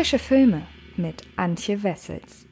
Frische Filme mit Antje Wessels.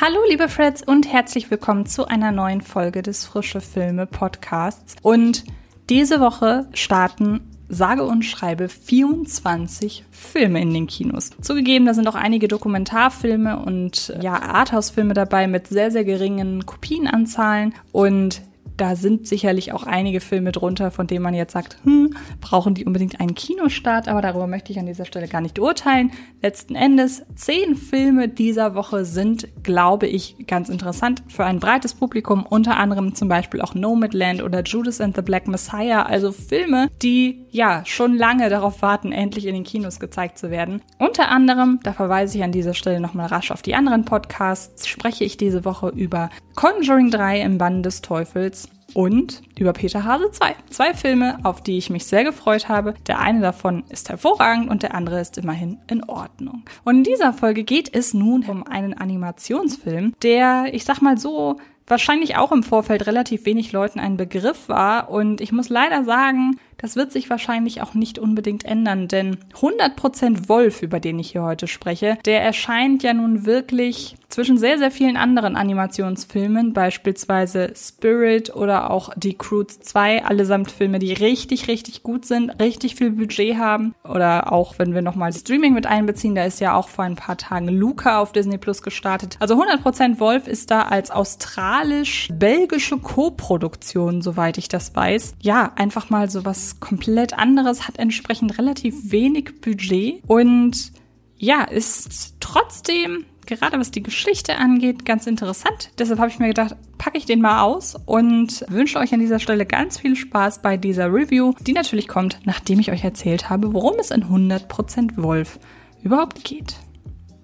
Hallo liebe Freds und herzlich willkommen zu einer neuen Folge des Frische Filme Podcasts. Und diese Woche starten sage und schreibe 24 Filme in den Kinos. Zugegeben, da sind auch einige Dokumentarfilme und ja, Arthouse-Filme dabei mit sehr, sehr geringen Kopienanzahlen und da sind sicherlich auch einige Filme drunter, von denen man jetzt sagt, hm, brauchen die unbedingt einen Kinostart, aber darüber möchte ich an dieser Stelle gar nicht urteilen. Letzten Endes, zehn Filme dieser Woche sind, glaube ich, ganz interessant für ein breites Publikum, unter anderem zum Beispiel auch Nomadland oder Judas and the Black Messiah, also Filme, die ja schon lange darauf warten, endlich in den Kinos gezeigt zu werden. Unter anderem, da verweise ich an dieser Stelle nochmal rasch auf die anderen Podcasts, spreche ich diese Woche über Conjuring 3 im Bann des Teufels und über Peter Hase 2. Zwei Filme, auf die ich mich sehr gefreut habe. Der eine davon ist hervorragend und der andere ist immerhin in Ordnung. Und in dieser Folge geht es nun um einen Animationsfilm, der, ich sag mal so, wahrscheinlich auch im Vorfeld relativ wenig Leuten ein Begriff war. Und ich muss leider sagen, das wird sich wahrscheinlich auch nicht unbedingt ändern, denn 100% Wolf, über den ich hier heute spreche, der erscheint ja nun wirklich zwischen sehr, sehr vielen anderen Animationsfilmen, beispielsweise Spirit oder auch Die Croods 2, allesamt Filme, die richtig, richtig gut sind, richtig viel Budget haben. Oder auch, wenn wir nochmal Streaming mit einbeziehen, da ist ja auch vor ein paar Tagen Luca auf Disney Plus gestartet. Also 100% Wolf ist da als australisch-belgische Co-Produktion, soweit ich das weiß. Ja, einfach mal so komplett anderes, hat entsprechend relativ wenig Budget und ja, ist trotzdem gerade was die Geschichte angeht, ganz interessant. Deshalb habe ich mir gedacht, packe ich den mal aus und wünsche euch an dieser Stelle ganz viel Spaß bei dieser Review, die natürlich kommt, nachdem ich euch erzählt habe, worum es in 100% Wolf überhaupt geht.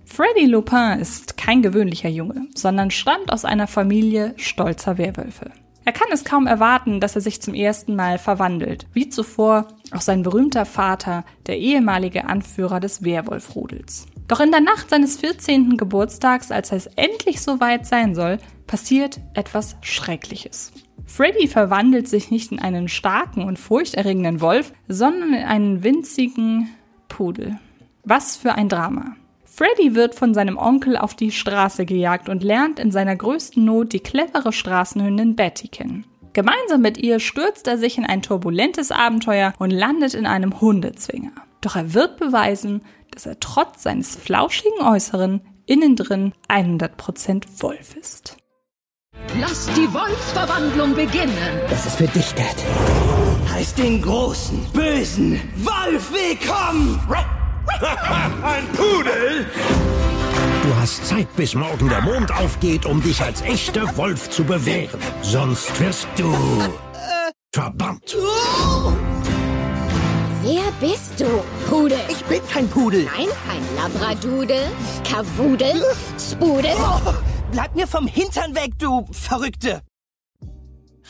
Freddy Lupin ist kein gewöhnlicher Junge, sondern stammt aus einer Familie stolzer Werwölfe. Er kann es kaum erwarten, dass er sich zum ersten Mal verwandelt, wie zuvor auch sein berühmter Vater, der ehemalige Anführer des Werwolfrudels. Doch in der Nacht seines 14. Geburtstags, als es endlich soweit sein soll, passiert etwas Schreckliches. Freddy verwandelt sich nicht in einen starken und furchterregenden Wolf, sondern in einen winzigen Pudel. Was für ein Drama. Freddy wird von seinem Onkel auf die Straße gejagt und lernt in seiner größten Not die clevere Straßenhündin Betty kennen. Gemeinsam mit ihr stürzt er sich in ein turbulentes Abenteuer und landet in einem Hundezwinger. Doch er wird beweisen, dass er trotz seines flauschigen Äußeren innen drin 100% Wolf ist. Lass die Wolfsverwandlung beginnen. Das ist für dich, Dad. Heißt den großen, bösen Wolf willkommen! Ein Pudel? Du hast Zeit, bis morgen der Mond aufgeht, um dich als echter Wolf zu bewähren. Sonst wirst du verbannt. Wer bist du? Pudel. Ich bin kein Pudel. Nein, kein Labradudel, Kavudel, Spudel. Oh, bleib mir vom Hintern weg, du Verrückte!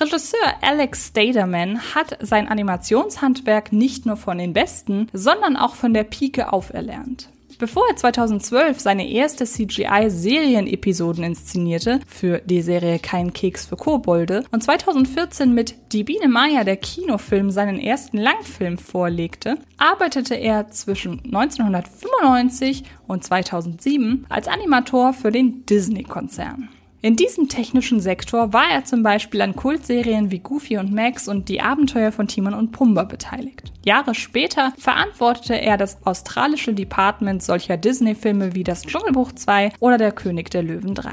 Regisseur Alex Staderman hat sein Animationshandwerk nicht nur von den Besten, sondern auch von der Pike auferlernt. Bevor er 2012 seine erste CGI-Serienepisoden inszenierte, für die Serie Kein Keks für Kobolde, und 2014 mit Die Biene Maya der Kinofilm seinen ersten Langfilm vorlegte, arbeitete er zwischen 1995 und 2007 als Animator für den Disney-Konzern. In diesem technischen Sektor war er zum Beispiel an Kultserien wie Goofy und Max und die Abenteuer von Timon und Pumba beteiligt. Jahre später verantwortete er das australische Department solcher Disney-Filme wie Das Dschungelbuch 2 oder Der König der Löwen 3.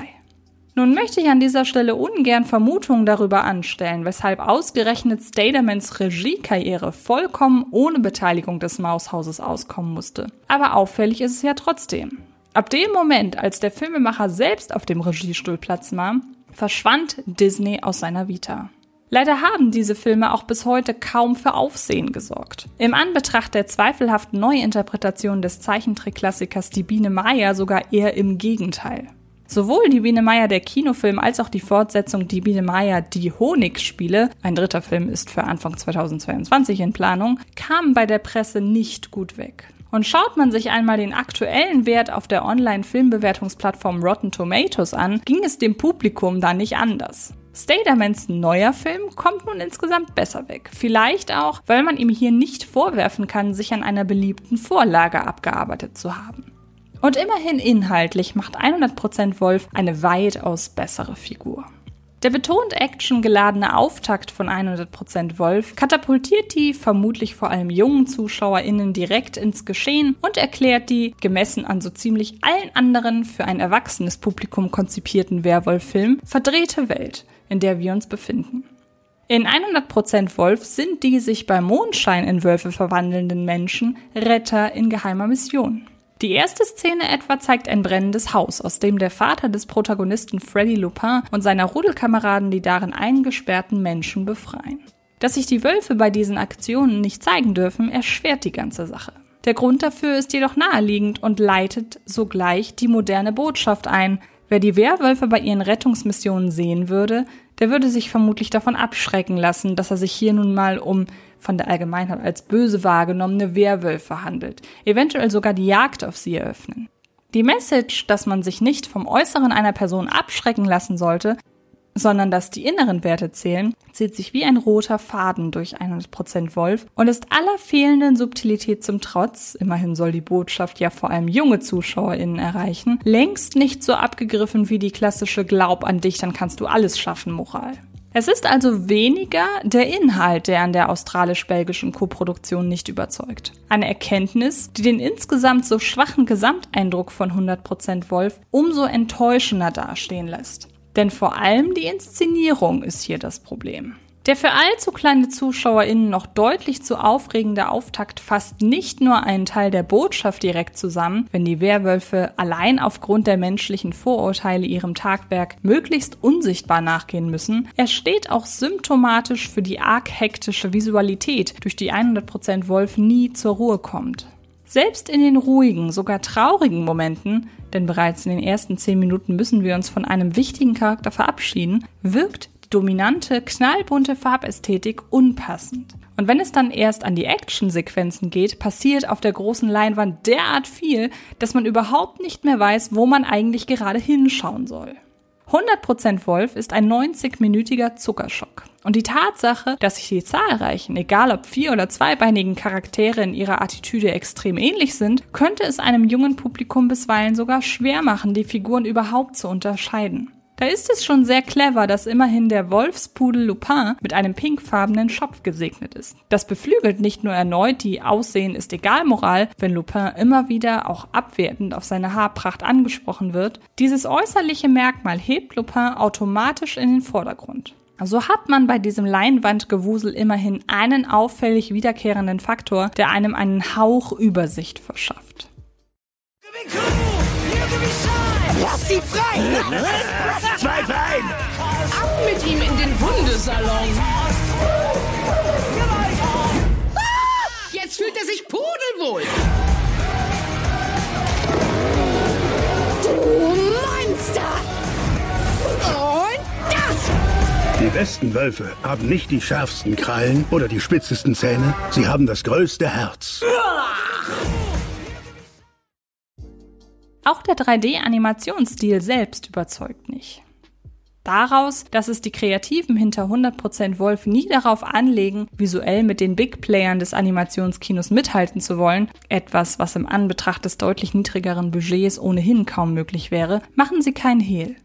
Nun möchte ich an dieser Stelle ungern Vermutungen darüber anstellen, weshalb ausgerechnet Stadermans Regiekarriere vollkommen ohne Beteiligung des Maushauses auskommen musste. Aber auffällig ist es ja trotzdem. Ab dem Moment, als der Filmemacher selbst auf dem Regiestuhl Platz nahm, verschwand Disney aus seiner Vita. Leider haben diese Filme auch bis heute kaum für Aufsehen gesorgt. Im Anbetracht der zweifelhaften Neuinterpretation des Zeichentrickklassikers Die Biene Maya sogar eher im Gegenteil. Sowohl die Biene Maya der Kinofilm als auch die Fortsetzung Die Biene Maya die Honigspiele, ein dritter Film ist für Anfang 2022 in Planung, kamen bei der Presse nicht gut weg. Und schaut man sich einmal den aktuellen Wert auf der Online-Filmbewertungsplattform Rotten Tomatoes an, ging es dem Publikum da nicht anders. Statermans neuer Film kommt nun insgesamt besser weg. Vielleicht auch, weil man ihm hier nicht vorwerfen kann, sich an einer beliebten Vorlage abgearbeitet zu haben. Und immerhin inhaltlich macht 100% Wolf eine weitaus bessere Figur. Der betont actiongeladene Auftakt von 100% Wolf katapultiert die vermutlich vor allem jungen ZuschauerInnen direkt ins Geschehen und erklärt die, gemessen an so ziemlich allen anderen für ein erwachsenes Publikum konzipierten Werwolf-Film, verdrehte Welt, in der wir uns befinden. In 100% Wolf sind die sich bei Mondschein in Wölfe verwandelnden Menschen Retter in geheimer Mission. Die erste Szene etwa zeigt ein brennendes Haus, aus dem der Vater des Protagonisten Freddy Lupin und seiner Rudelkameraden die darin eingesperrten Menschen befreien. Dass sich die Wölfe bei diesen Aktionen nicht zeigen dürfen, erschwert die ganze Sache. Der Grund dafür ist jedoch naheliegend und leitet sogleich die moderne Botschaft ein. Wer die Werwölfe bei ihren Rettungsmissionen sehen würde, der würde sich vermutlich davon abschrecken lassen, dass er sich hier nun mal um von der Allgemeinheit als böse wahrgenommene Werwölfe handelt, eventuell sogar die Jagd auf sie eröffnen. Die Message, dass man sich nicht vom Äußeren einer Person abschrecken lassen sollte, sondern dass die inneren Werte zählen, zieht sich wie ein roter Faden durch 100% Wolf und ist aller fehlenden Subtilität zum Trotz, immerhin soll die Botschaft ja vor allem junge ZuschauerInnen erreichen, längst nicht so abgegriffen wie die klassische Glaub an dich, dann kannst du alles schaffen Moral. Es ist also weniger der Inhalt, der an der australisch-belgischen Koproduktion nicht überzeugt. Eine Erkenntnis, die den insgesamt so schwachen Gesamteindruck von 100% Wolf umso enttäuschender dastehen lässt. Denn vor allem die Inszenierung ist hier das Problem. Der für allzu kleine ZuschauerInnen noch deutlich zu aufregende Auftakt fasst nicht nur einen Teil der Botschaft direkt zusammen, wenn die Werwölfe allein aufgrund der menschlichen Vorurteile ihrem Tagwerk möglichst unsichtbar nachgehen müssen, er steht auch symptomatisch für die arg hektische Visualität, durch die 100% Wolf nie zur Ruhe kommt. Selbst in den ruhigen, sogar traurigen Momenten, denn bereits in den ersten zehn Minuten müssen wir uns von einem wichtigen Charakter verabschieden, wirkt dominante, knallbunte Farbästhetik unpassend. Und wenn es dann erst an die Actionsequenzen geht, passiert auf der großen Leinwand derart viel, dass man überhaupt nicht mehr weiß, wo man eigentlich gerade hinschauen soll. 100% Wolf ist ein 90-minütiger Zuckerschock. Und die Tatsache, dass sich die zahlreichen, egal ob vier- oder zweibeinigen Charaktere in ihrer Attitüde extrem ähnlich sind, könnte es einem jungen Publikum bisweilen sogar schwer machen, die Figuren überhaupt zu unterscheiden. Da ist es schon sehr clever, dass immerhin der Wolfspudel Lupin mit einem pinkfarbenen Schopf gesegnet ist. Das beflügelt nicht nur erneut die Aussehen ist egal Moral, wenn Lupin immer wieder auch abwertend auf seine Haarpracht angesprochen wird. Dieses äußerliche Merkmal hebt Lupin automatisch in den Vordergrund. So hat man bei diesem Leinwandgewusel immerhin einen auffällig wiederkehrenden Faktor, der einem einen Hauch Übersicht verschafft. Lass sie frei! Zwei Bein! Ab mit ihm in den Hundesalon. Jetzt fühlt er sich pudelwohl. Du Monster! Und das! Die besten Wölfe haben nicht die schärfsten Krallen oder die spitzesten Zähne, sie haben das größte Herz. Auch der 3D-Animationsstil selbst überzeugt nicht. Daraus, dass es die Kreativen hinter 100% Wolf nie darauf anlegen, visuell mit den Big Playern des Animationskinos mithalten zu wollen, etwas, was im Anbetracht des deutlich niedrigeren Budgets ohnehin kaum möglich wäre, machen sie kein Hehl.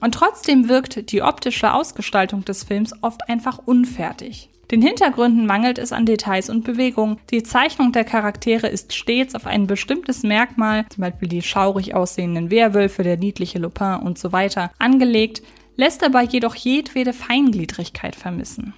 Und trotzdem wirkt die optische Ausgestaltung des Films oft einfach unfertig. Den Hintergründen mangelt es an Details und Bewegungen. Die Zeichnung der Charaktere ist stets auf ein bestimmtes Merkmal, zum Beispiel die schaurig aussehenden Werwölfe, der niedliche Lupin und so weiter, angelegt, lässt dabei jedoch jedwede Feingliedrigkeit vermissen.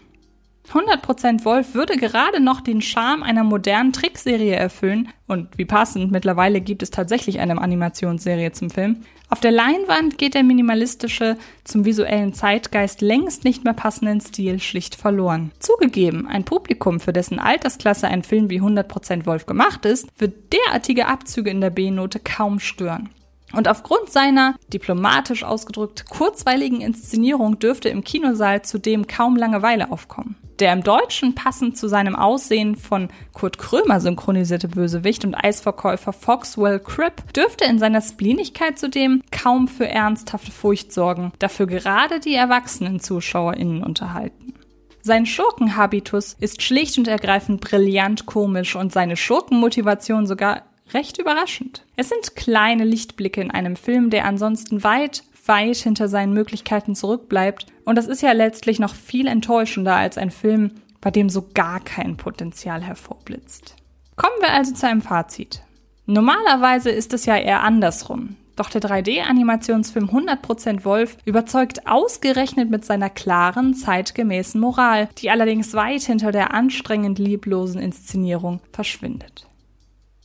100% Wolf würde gerade noch den Charme einer modernen Trickserie erfüllen und wie passend, mittlerweile gibt es tatsächlich eine Animationsserie zum Film. Auf der Leinwand geht der minimalistische, zum visuellen Zeitgeist längst nicht mehr passenden Stil schlicht verloren. Zugegeben, ein Publikum, für dessen Altersklasse ein Film wie 100% Wolf gemacht ist, wird derartige Abzüge in der B-Note kaum stören. Und aufgrund seiner, diplomatisch ausgedrückt, kurzweiligen Inszenierung dürfte im Kinosaal zudem kaum Langeweile aufkommen. Der im Deutschen passend zu seinem Aussehen von Kurt Krömer synchronisierte Bösewicht und Eisverkäufer Foxwell Cripp dürfte in seiner Spleenigkeit zudem kaum für ernsthafte Furcht sorgen, dafür gerade die erwachsenen ZuschauerInnen unterhalten. Sein Schurkenhabitus ist schlicht und ergreifend brillant komisch und seine Schurkenmotivation sogar recht überraschend. Es sind kleine Lichtblicke in einem Film, der ansonsten weit, weit hinter seinen Möglichkeiten zurückbleibt. Und das ist ja letztlich noch viel enttäuschender als ein Film, bei dem so gar kein Potenzial hervorblitzt. Kommen wir also zu einem Fazit. Normalerweise ist es ja eher andersrum. Doch der 3D-Animationsfilm 100% Wolf überzeugt ausgerechnet mit seiner klaren, zeitgemäßen Moral, die allerdings weit hinter der anstrengend lieblosen Inszenierung verschwindet.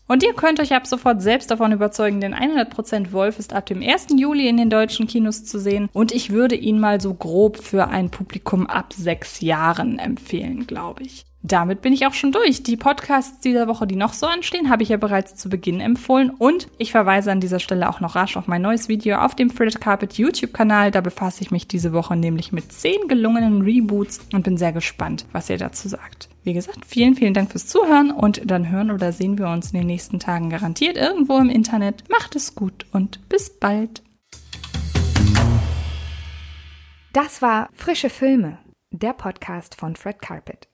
Und ihr könnt euch ab sofort selbst davon überzeugen, denn 100% Wolf ist ab dem 1. Juli in den deutschen Kinos zu sehen und ich würde ihn mal so grob für ein Publikum ab sechs Jahren empfehlen, glaube ich. Damit bin ich auch schon durch. Die Podcasts dieser Woche, die noch so anstehen, habe ich ja bereits zu Beginn empfohlen. Und ich verweise an dieser Stelle auch noch rasch auf mein neues Video auf dem Fred Carpet YouTube-Kanal. Da befasse ich mich diese Woche nämlich mit zehn gelungenen Reboots und bin sehr gespannt, was ihr dazu sagt. Wie gesagt, vielen, vielen Dank fürs Zuhören und dann hören oder sehen wir uns in den nächsten Tagen garantiert irgendwo im Internet. Macht es gut und bis bald. Das war Frische Filme, der Podcast von Fred Carpet.